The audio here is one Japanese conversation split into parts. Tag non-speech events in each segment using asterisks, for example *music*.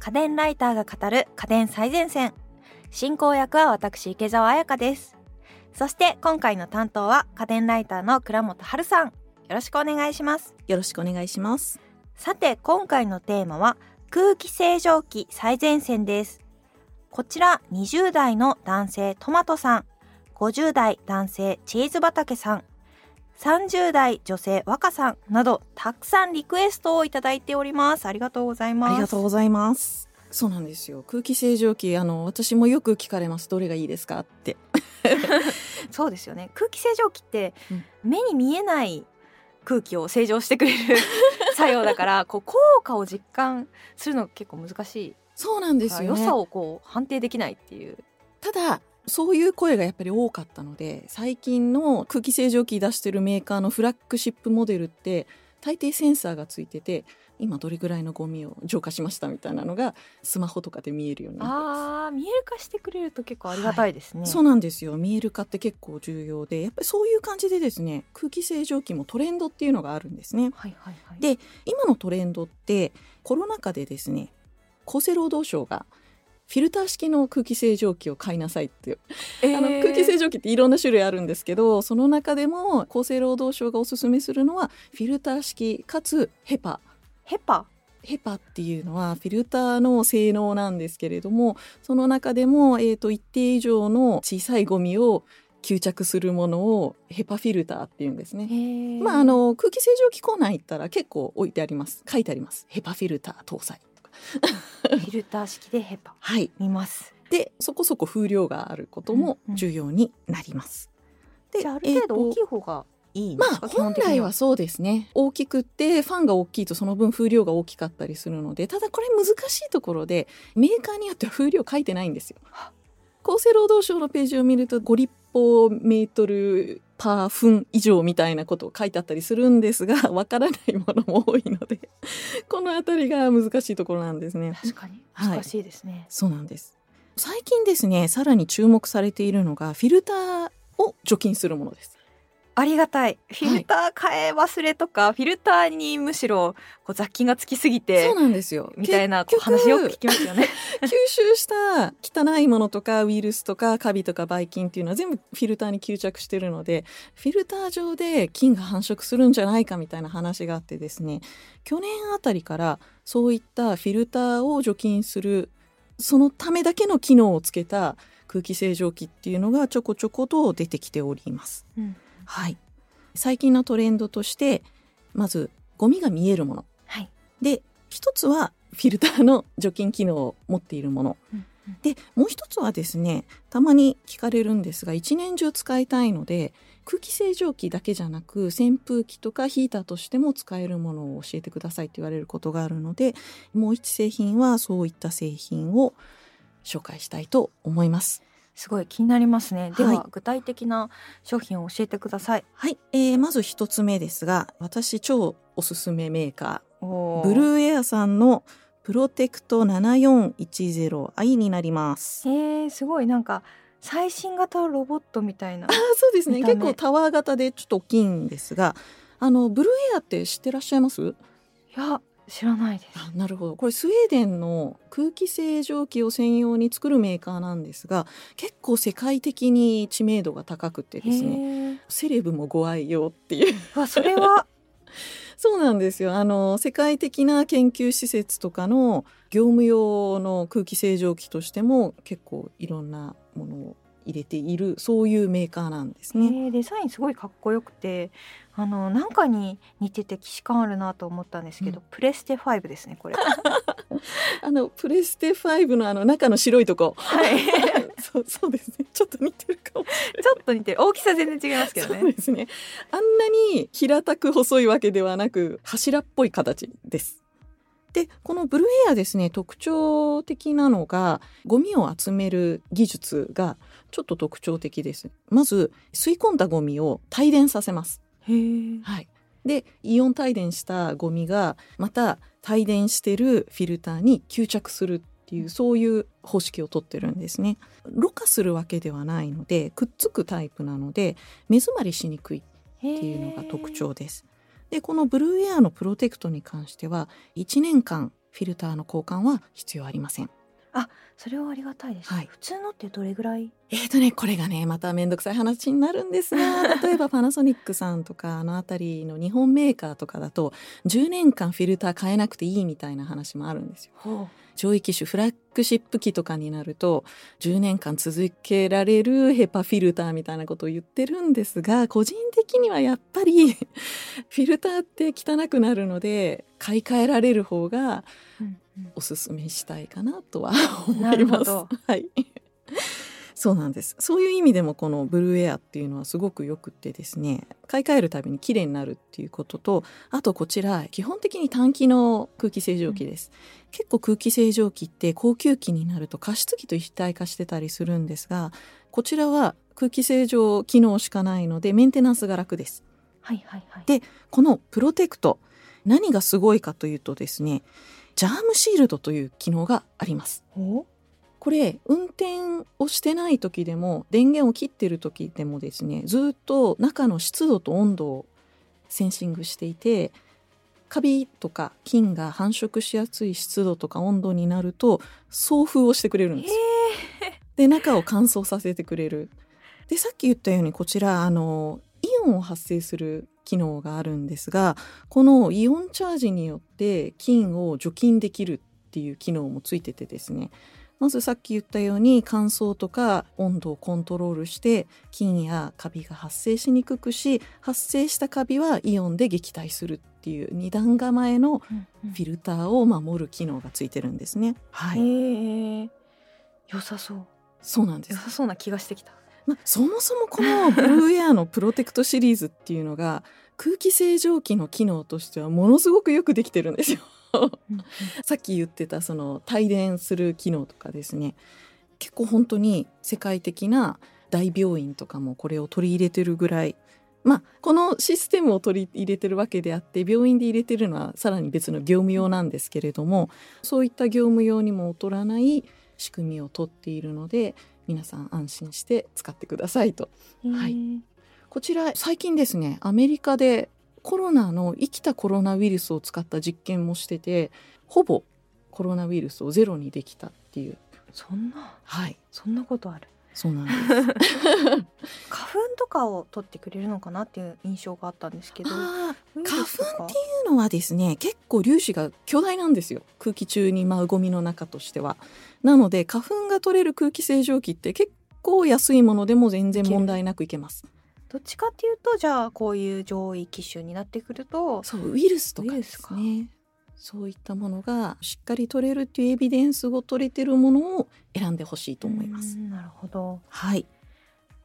家電ライターが語る家電最前線。進行役は私池澤彩香です。そして今回の担当は家電ライターの倉本春さん。よろしくお願いします。よろしくお願いします。さて今回のテーマは空気清浄機最前線です。こちら20代の男性トマトさん50代男性チーズ畑さん30代女性若さんなどたくさんリクエストをいただいております。ありがとうございます。ありがとうございます。そうなんですよ。空気清浄機。あの私もよく聞かれます。どれがいいですか？って。*laughs* そうですよね。空気清浄機って目に見えない空気を清浄してくれる *laughs* 作用だからこう効果を実感するの結構難しい。そうなんですよ、ね、良さをこう判定できないっていう。ただそういう声がやっぱり多かったので最近の空気清浄機出してるメーカーのフラッグシップモデルって大抵センサーがついてて今どれぐらいのゴミを浄化しましたみたいなのがスマホとかで見えるようにあ見える化してくれると結構ありがたいですね、はい、そうなんですよ。見える化って結構重要でやっぱりそういう感じでですね空気清浄機もトレンドっていうのがあるんですね、はいはいはい、で今のトレンドってコロナ禍でですね厚生労働省がフィルター式の空気清浄機を買いなさいっていう、えー、あの空気清浄機っていろんな種類あるんですけどその中でも厚生労働省がおすすめするのはフィルター式かつヘパヘパ？ヘパっていうのはフィルターの性能なんですけれどもその中でも、えーと、一定以上の小さいゴミを吸着するものをヘパフィルターっていうんですね。まああの空気清浄機コーナー行ったら結構置いてあります。書いてあります。ヘパフィルター搭載。*laughs* フィルター式でヘパ。はい。見ます。で、そこそこ風量があることも重要になります。うんうん、で、ある程度大きい方がいいまあ本来はそうですね大きくってファンが大きいとその分風量が大きかったりするのでただこれ難しいところでメーカーによっては風量書いてないんですよ。厚生労働省のページを見ると5立方メートルパー分以上みたいなことを書いてあったりするんですが *laughs* わからないものも多いので *laughs* この辺りが難しいところなんですね。確かに難しいですね、はい、そうなんです最近ですねさらに注目されているのがフィルターを除菌するものです。ありがたい。フィルター変え忘れとか、はい、フィルターにむしろこう雑菌がつきすぎてそうなんですよ。みたいな話よく聞きますよね。*laughs* 吸収した汚いものとかウイルスとかカビとかばい菌っていうのは全部フィルターに吸着してるのでフィルター上で菌が繁殖するんじゃないかみたいな話があってですね去年あたりからそういったフィルターを除菌するそのためだけの機能をつけた空気清浄機っていうのがちょこちょこと出てきております。うんはい、最近のトレンドとしてまずゴミが見えるもの、はい、で一つはフィルターの除菌機能を持っているもの、うんうん、でもう一つはですねたまに聞かれるんですが一年中使いたいので空気清浄機だけじゃなく扇風機とかヒーターとしても使えるものを教えてくださいって言われることがあるのでもう一製品はそういった製品を紹介したいと思います。すごい気になりますね。では、はい、具体的な商品を教えてください。はい、えー、まず一つ目ですが、私超おすすめメーカー、ブルーエアさんのプロテクト 7410i になります。へえ、すごいなんか最新型ロボットみたいな。あ、そうですね。結構タワー型でちょっと大きいんですが、あのブルーエアって知ってらっしゃいます？いや、知らないです。なるほど。これスウェーデンの空気清浄機を専用に作るメーカーなんですが結構世界的に知名度が高くてですねセレブもご愛用っていう。あそれは？*laughs* そうなんですよ。あの世界的な研究施設とかの業務用の空気清浄機としても結構いろんなものを入れているそういうメーカーなんですね。デザインすごいかっこよくてあのなんかに似てて既視感あるなと思ったんですけど、うん、プレステ5ですねこれ。*laughs* あのプレステ5のあの中の白いとこ。はい。*laughs* そうそうですね。ちょっと似てるかもちょっと似てる。大きさ全然違いますけどね。そうですね。あんなに平たく細いわけではなく柱っぽい形です。でこのブルーエアですね特徴的なのがゴミを集める技術がちょっと特徴的です。まず吸い込んだゴミを帯電させます。はい、でイオン帯電したゴミがまた帯電してるフィルターに吸着するっていうそういう方式をとってるんですね。ろ過するわけではないのでくっつくタイプなので目詰まりしにくいっていうのが特徴です。でこのブルーエアのプロテクトに関しては1年間フィルターの交換は必要ありません。それはありがたいです、はい。普通のってどれぐらい？えーとね、これがね、まためんどくさい話になるんですが、*laughs* 例えばパナソニックさんとか、あのあたりの日本メーカーとかだと、10年間フィルター変えなくていいみたいな話もあるんですよ。ほ上位機種、フラッグシップ機とかになると、10年間続けられるヘパフィルターみたいなことを言ってるんですが、個人的にはやっぱり、*laughs* フィルターって汚くなるので、買い替えられる方がおすすめしたいかなとは思ないます。どはい。そうなんです。そういう意味でもこのブルーエアっていうのはすごくよくってですね、買い替えるたびに綺麗になるっていうことと、あとこちら基本的に短気の空気清浄機です。結構空気清浄機って高級機になると加湿器と一体化してたりするんですが、こちらは空気清浄機能しかないのでメンテナンスが楽です。はいはいはいでこのプロテクト何がすごいかというとですねジャームシールドという機能があります。おこれ運転をしてない時でも電源を切ってる時でもですねずっと中の湿度と温度をセンシングしていてカビとか菌が繁殖しやすい湿度とか温度になると送風をしてくれるんです。よで中を乾燥させてくれる。でさっき言ったようにこちらあのイオンを発生する機能があるんですがこのイオンチャージによって菌を除菌できるっていう機能もついててですね。まずさっき言ったように乾燥とか温度をコントロールして菌やカビが発生しにくくし発生したカビはイオンで撃退するっていう二段構えのうんうん。フィルターを守る機能がついてるんですね。はい、へえ。良さそう。そうなんです。良。さそうな気がしてきたまあ、そもそもこのブルーエアのプロテクトシリーズっていうのが空気清浄機の機能としてはものすごくよくできてるんですよ。さっき言ってたその帯電する機能とかですね結構本当に世界的な大病院とかもこれを取り入れてるぐらいまあこのシステムを取り入れてるわけであって病院で入れてるのはさらに別の業務用なんですけれどもそういった業務用にも劣らない仕組みを取っているので皆さん安心して使ってくださいと。はい。こちら最近ですねアメリカでコロナの生きたコロナウイルスを使った実験もしててほぼコロナウイルスをゼロにできたっていう。そんな。はい。そんなことあるそうなんです。花粉とかを取ってくれるのかなっていう印象があったんですけど。花粉っていうのはですね結構粒子が巨大なんですよ。空気中に舞うゴミの中としては。なので花粉が取れる空気清浄機って結構安いものでも全然問題なくいけます。どっちかっていうとじゃあこういう上位機種になってくるとそうウイルスとかですねそういったものがしっかり取れるっていうエビデンスが取れてるものを選んでほしいと思います。うんなるほど。はい。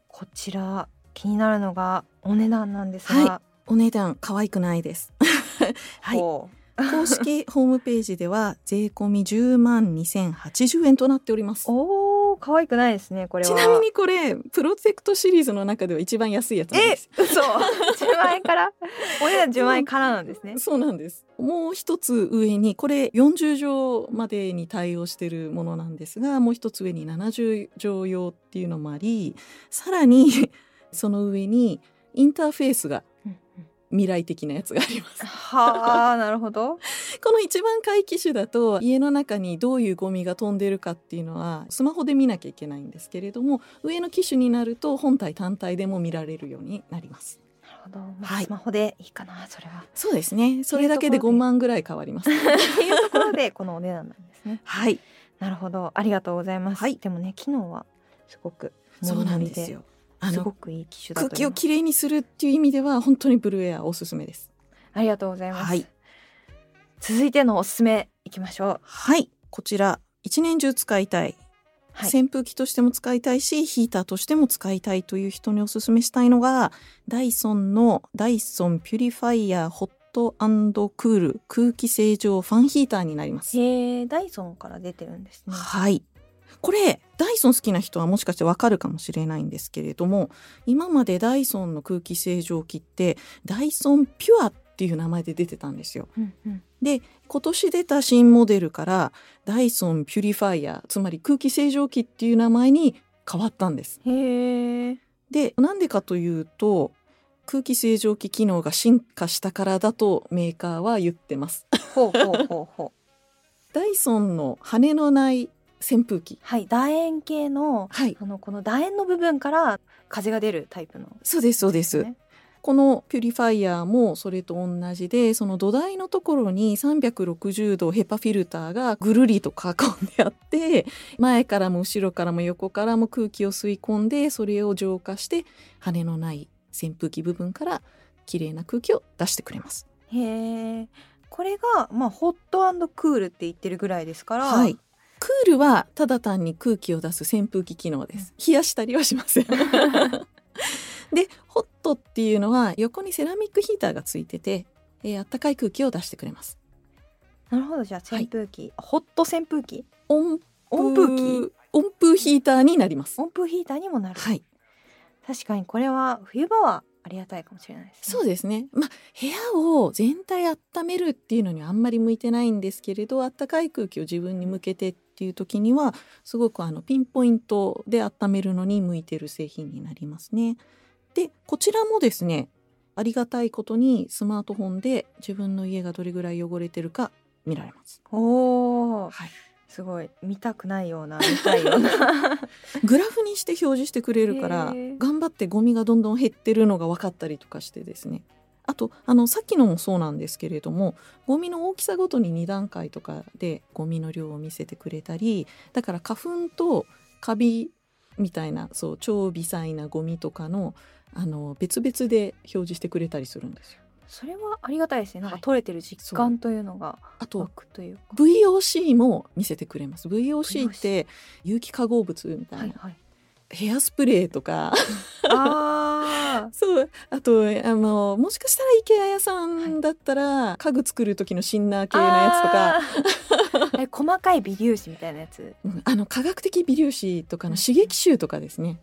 こちら気になるのがお値段なんですが、はお値段可愛くないです。*laughs* はい。ほ公式ホームページでは税込み10万2080円となっております。うおー可愛くないですねこれは。ちなみにこれプロテクトシリーズの中では一番安いやつなんえです嘘。10万円から？お値段10万円からなんですね。そうなんです。もう一つ上にこれ40畳までに対応しているものなんですがもう一つ上に70畳用っていうのもありさらに *laughs* その上にインターフェースが未来的なやつがあります。はあなるほど。*laughs* この一番回機種だと家の中にどういうゴミが飛んでるかっていうのはスマホで見なきゃいけないんですけれども上の機種になると本体単体でも見られるようになります。なるほど、まあはい。スマホでいいかなそれは。そうですね。それだけで5万ぐらい変わります。っていうところでこのお値段なんですね。*laughs* はい。なるほど。ありがとうございます、はい。でもね機能はすごくそうなんですよ。あすのごくいい機種だ空気をきれいにするっていう意味では本当にブルーエアおすすめです。ありがとうございます、はい。続いてのおすすめいきましょう。はい。こちら一年中使いたい。はい。扇風機としても使いたいしヒーターとしても使いたいという人におすすめしたいのがダイソンのダイソンピュリファイヤーホットクール空気清浄ファンヒーターになります。へえダイソンから出てるんですね。はいこれダイソン好きな人はもしかしてわかるかもしれないんですけれども今までダイソンの空気清浄機ってダイソンピュアっていう名前で出てたんですよ。うんうんで今年出た新モデルからダイソンピュリファイヤーつまり空気清浄機っていう名前に変わったんです。でなんでかというと空気清浄機機能が進化したからだとメーカーは言ってます。ほうほうほうほ *laughs* ダイソンの羽のない扇風機。はい楕円形のはい。あのこの楕円の部分から風が出るタイプの、そうですそうです、ね。このピュリファイヤーもそれと同じでその土台のところに360度ヘパフィルターがぐるりと囲んであって前からも後ろからも横からも空気を吸い込んでそれを浄化して羽のない扇風機部分から綺麗な空気を出してくれます。へえこれがまあホットクールって言ってるぐらいですから、はいクールはただ単に空気を出す扇風機機能です。冷やしたりはしません。*laughs* で、ホットっていうのは横にセラミックヒーターがついてて、えー、暖かい空気を出してくれます。なるほどじゃあ扇風機、ホット扇風機？温温風機？温風ヒーターになります。温風ヒーターにもなる、はい、確かにこれは冬場はありがたいかもしれないですねそうですね。まあ部屋を全体温めるっていうのにはあんまり向いてないんですけれど、暖かい空気を自分に向けてっていう時にはすごくあのピンポイントで温めるのに向いてる製品になりますね。で、こちらもですね、ありがたいことにスマートフォンで自分の家がどれぐらい汚れてるか見られます。おおはい、すごい見たくないような見たいような *laughs* グラフにして表示してくれるからへー頑張ってゴミがどんどん減ってるのが分かったりとかしてですね。あとあのさっきのもそうなんですけれどもゴミの大きさごとに2段階とかでゴミの量を見せてくれたりだから花粉とカビみたいなそう超微細なゴミとかのあの別々で表示してくれたりするんですよ。それはありがたいですね。なんかはい。取れてる実感というのが湧あとくというか。VOC も見せてくれます。VOC って有機化合物みたいな、はいはいヘアスプレーとか。あ *laughs* そう。あとあのもしかしたら IKEA 屋さんだったら、家具作る時のシンナー系のやつとか。*laughs* え細かい微粒子みたいなやつ？うんあの科学的微粒子とかうん。の刺激臭とかですね、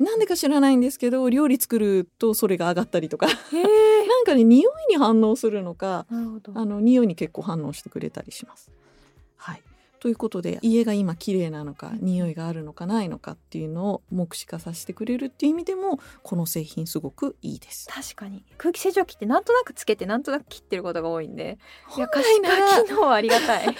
なんでか知らないんですけど料理作るとそれが上がったりとか。*laughs* なんかね匂いに反応するのかなるほど。あの匂いに結構反応してくれたりします。はいということで家が今綺麗なのか匂いがあるのかないのかっていうのを目視化させてくれるっていう意味でもこの製品すごくいいです。確かに。空気清浄機ってなんとなくつけてなんとなく切ってることが多いんで。いや本可視来なら化機能はありがたい。*laughs* 本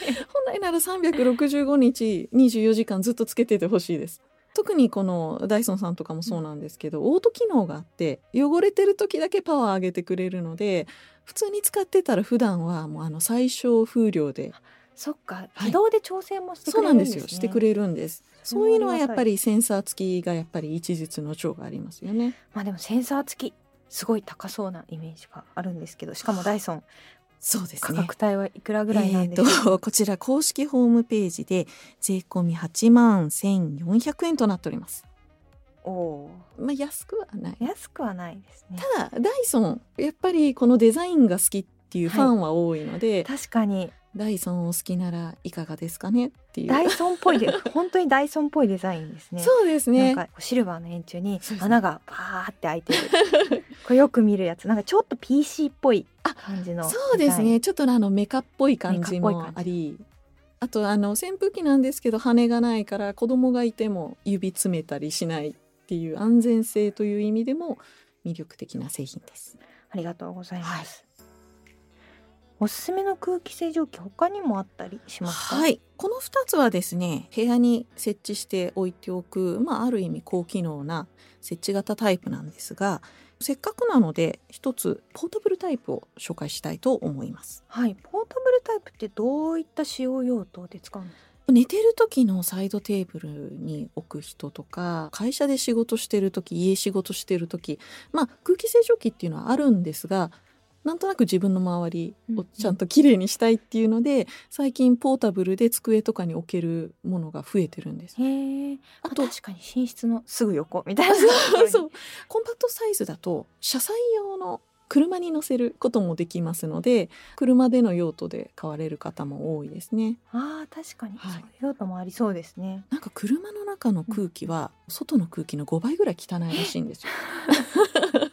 来なら365日24時間ずっとつけててほしいです。特にこのダイソンさんとかもそうなんですけど、オート機能があって汚れてる時だけパワー上げてくれるので普通に使ってたら普段はもうあの最小風量でそっかはい。自動で調整もしてそうくれるんですね。なんですよ。してくれるんです。そういうのはやっぱりセンサー付きがやっぱり一日の長がありますよね。まあでもセンサー付きすごい高そうなイメージがあるんですけどしかもダイソン価そうですね。格帯はいくらぐらいなんえーでしょう、とこちら公式ホームページで税込み8万1400円となっております。おおまあ安くはない。ー安くはないですね。ただダイソンやっぱりこのデザインが好きっていうファンは多いので、確かに。ダイソンを好きならいかがですかね？っていう。ダイソンっぽいで *laughs* 本当にダイソンっぽいデザインですね。そうですね。なんかシルバーの円柱に穴がパーって開いてる。これよく見るやつ。なんかちょっと PC っぽいあ感じのそうですね。ちょっとあのメカっぽい感じもあり。あとあの扇風機なんですけど羽がないから子供がいても指詰めたりしないっていう安全性という意味でも魅力的な製品です。ありがとうございます、おすすめの空気清浄機他にもあったりしますか？はい、この2つはですね部屋に設置して置いておく、まあ、ある意味高機能な設置型タイプなんですがせっかくなので一つポータブルタイプを紹介したいと思います。はい。ポータブルタイプってどういった使用用途で使うんですか？寝てる時のサイドテーブルに置く人とか会社で仕事してる時家仕事してる時まあ空気清浄機っていうのはあるんですがなんとなく自分の周りをちゃんときれいにしたいっていうので、最近ポータブルで机とかに置けるものが増えてるんです。へえあとあ確かに寝室のすぐ横みたいな *laughs* そう。コンパクトサイズだと車載用の車に乗せることもできますので車での用途で買われる方も多いですね。あー確かに、はい。用途もありそうですね。なんか車の中の空気は外の空気の5倍ぐらい汚いらしいんですよ。*laughs*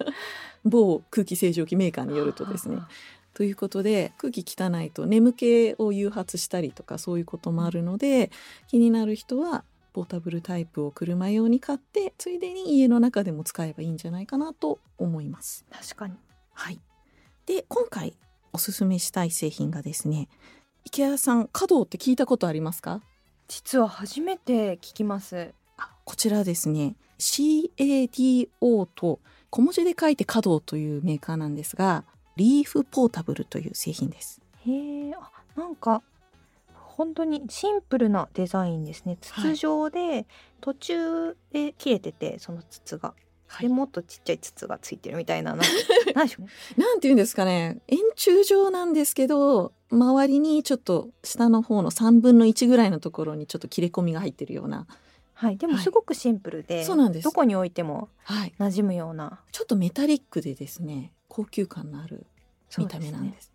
某空気清浄機メーカーによるとですね。ということで空気汚いと眠気を誘発したりとかそういうこともあるので気になる人はポータブルタイプを車用に買ってついでに家の中でも使えばいいんじゃないかなと思います。確かに。はい、で今回おすすめしたい製品がですね池谷さん華道って聞いたことありますか？実は初めて聞きます。あこちらですね。CADO と小文字で書いて華道というメーカーなんですがリーフポータブルという製品です。へえあなんか本当にシンプルなデザインですね。筒状で、途中で切れててその筒が、はい。でもっとちっちゃい筒がついてるみたいななん *laughs* なんでしょうね。なんて言うんですかね。円柱状なんですけど周りにちょっと下の方の3分の1ぐらいのところにちょっと切れ込みが入ってるような、はいでもはい。すごくシンプルで、そうなんです。どこに置いてもはい、馴染むような。ちょっとメタリックでですね高級感のある見た目なんです。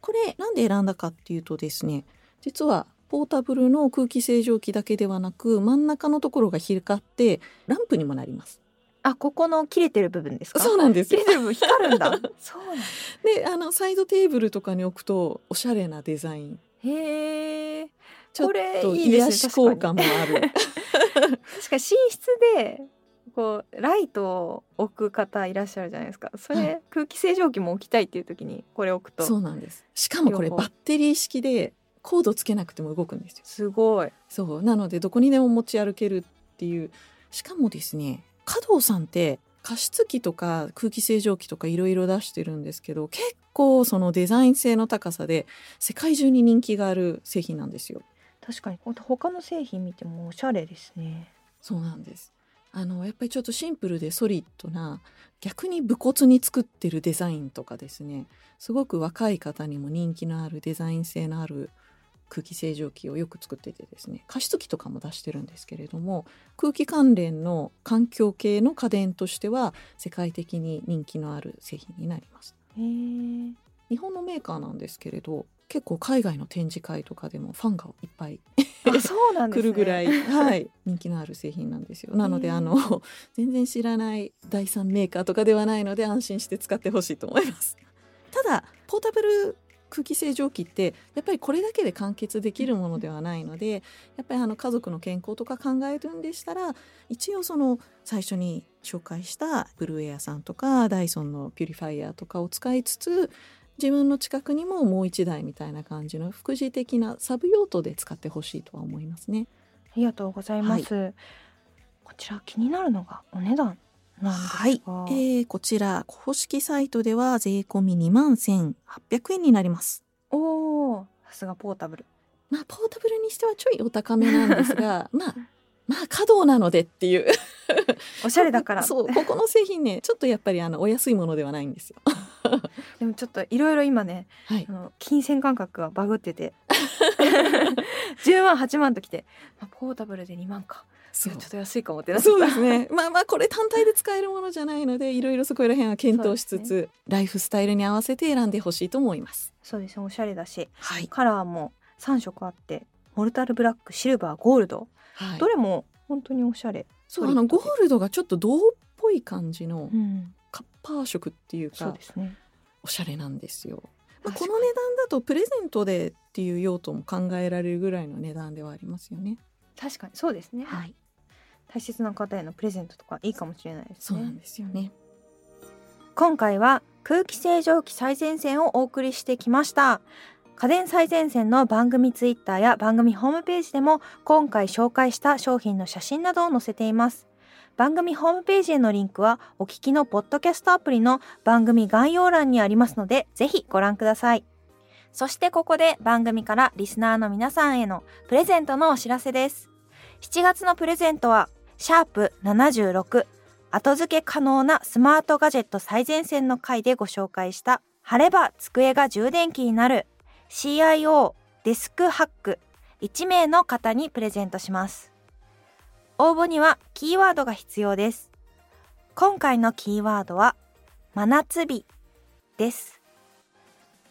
これなんで選んだかっていうとですね実はポータブルの空気清浄機だけではなく真ん中のところが光ってランプにもなります。あここの切れてる部分ですか？そうなんです。よ切れてる部分光るんだ。*laughs* そうなんだ。であのサイドテーブルとかに置くとおしゃれなデザイン。へえちょっこれといいですね癒し効果もある。*laughs* *laughs* 確か寝室でこうライトを置く方いらっしゃるじゃないですかそれ、はい空気清浄機も置きたいっていう時にこれ置くとそうなんです。しかもこれバッテリー式でコードつけなくても動くんですよ。すごいそうなのでどこにでも持ち歩けるっていうしかもですね加藤さんって加湿器とか空気清浄機とかいろいろ出してるんですけど結構そのデザイン性の高さで世界中に人気がある製品なんですよ。確かに。他の製品見てもおしゃれですね。そうなんです。あのやっぱりちょっとシンプルでソリッドな逆に武骨に作ってるデザインとかですね。すごく若い方にも人気のあるデザイン性のある空気清浄機をよく作っててですね。加湿器とかも出してるんですけれども空気関連の環境系の家電としては世界的に人気のある製品になります。日本のメーカーなんですけれど結構海外の展示会とかでもファンがいっぱいあそうなんですね来るぐらい、*laughs* はい、人気のある製品なんですよ。なので、あの全然知らない第三メーカーとかではないので安心して使ってほしいと思います。ただポータブル空気清浄機ってやっぱりこれだけで完結できるものではないのでやっぱりあの家族の健康とか考えるんでしたら一応その最初に紹介したブルーエアさんとかダイソンのピュリファイヤーとかを使いつつ自分の近くにももう一台みたいな感じの副次的なサブ用途で使ってほしいとは思いますね。ありがとうございます、こちら気になるのがお値段なんですが、はい、えーこちら公式サイトでは税込み2万1800円になります。おおさすがポータブル。まあポータブルにしてはちょいお高めなんですが *laughs* まあまあ稼働なのでっていう。*laughs* おしゃれだから。そうここの製品ねちょっとやっぱりあのお安いものではないんですよ。*laughs* でもちょっといろいろ今ねはい。あ、の金銭感覚がバグってて。*laughs* 10万8万ときて、まあ、ポータブルで2万か。ちょっと安いかもってなっそうですね。まあまあこれ単体で使えるものじゃないのでいろいろそこら辺は検討しつつ、そうライフスタイルに合わせて選んでほしいと思います。そうですね。おしゃれだし。はい。カラーも3色あってモルタルブラックシルバーゴールド、はい。ど。れも本当におしゃれ。そうあのゴールドがちょっと銅っぽい感じのうん。カッパー色っていうかそうですね。おしゃれなんですよ。まあ、この値段だとプレゼントでっていう用途も考えられるぐらいの値段ではありますよね。確かにそうですね、はい、大切な方へのプレゼントとかいいかもしれないですね。そうなんですよね。今回は空気清浄機最前線をお送りしてきました家電最前線の番組ツイッターや番組ホームページでも今回紹介した商品の写真などを載せています。番組ホームページへのリンクはお聞きのポッドキャストアプリの番組概要欄にありますのでぜひご覧ください。そしてここで番組からリスナーの皆さんへのプレゼントのお知らせです。7月のプレゼントはシャープ76後付け可能なスマートガジェット最前線の回でご紹介した貼れば机が充電器になる CIO デスクハック1名の方にプレゼントします。応募にはキーワードが必要です。今回のキーワードは真夏日です。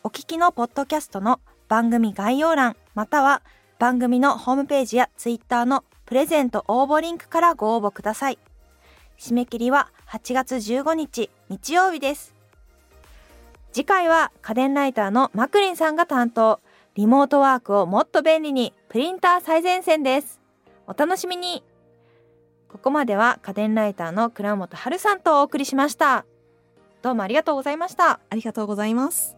お聞きのポッドキャストの番組概要欄または番組のホームページやツイッターのプレゼント応募リンクからご応募ください。締め切りは8月15日日曜日です。次回は家電ライターのマクリンさんが担当。リモートワークをもっと便利にプリンター最前線です。お楽しみに。ここまでは家電ライターの倉本春さんとお送りしました。どうもありがとうございました。ありがとうございます。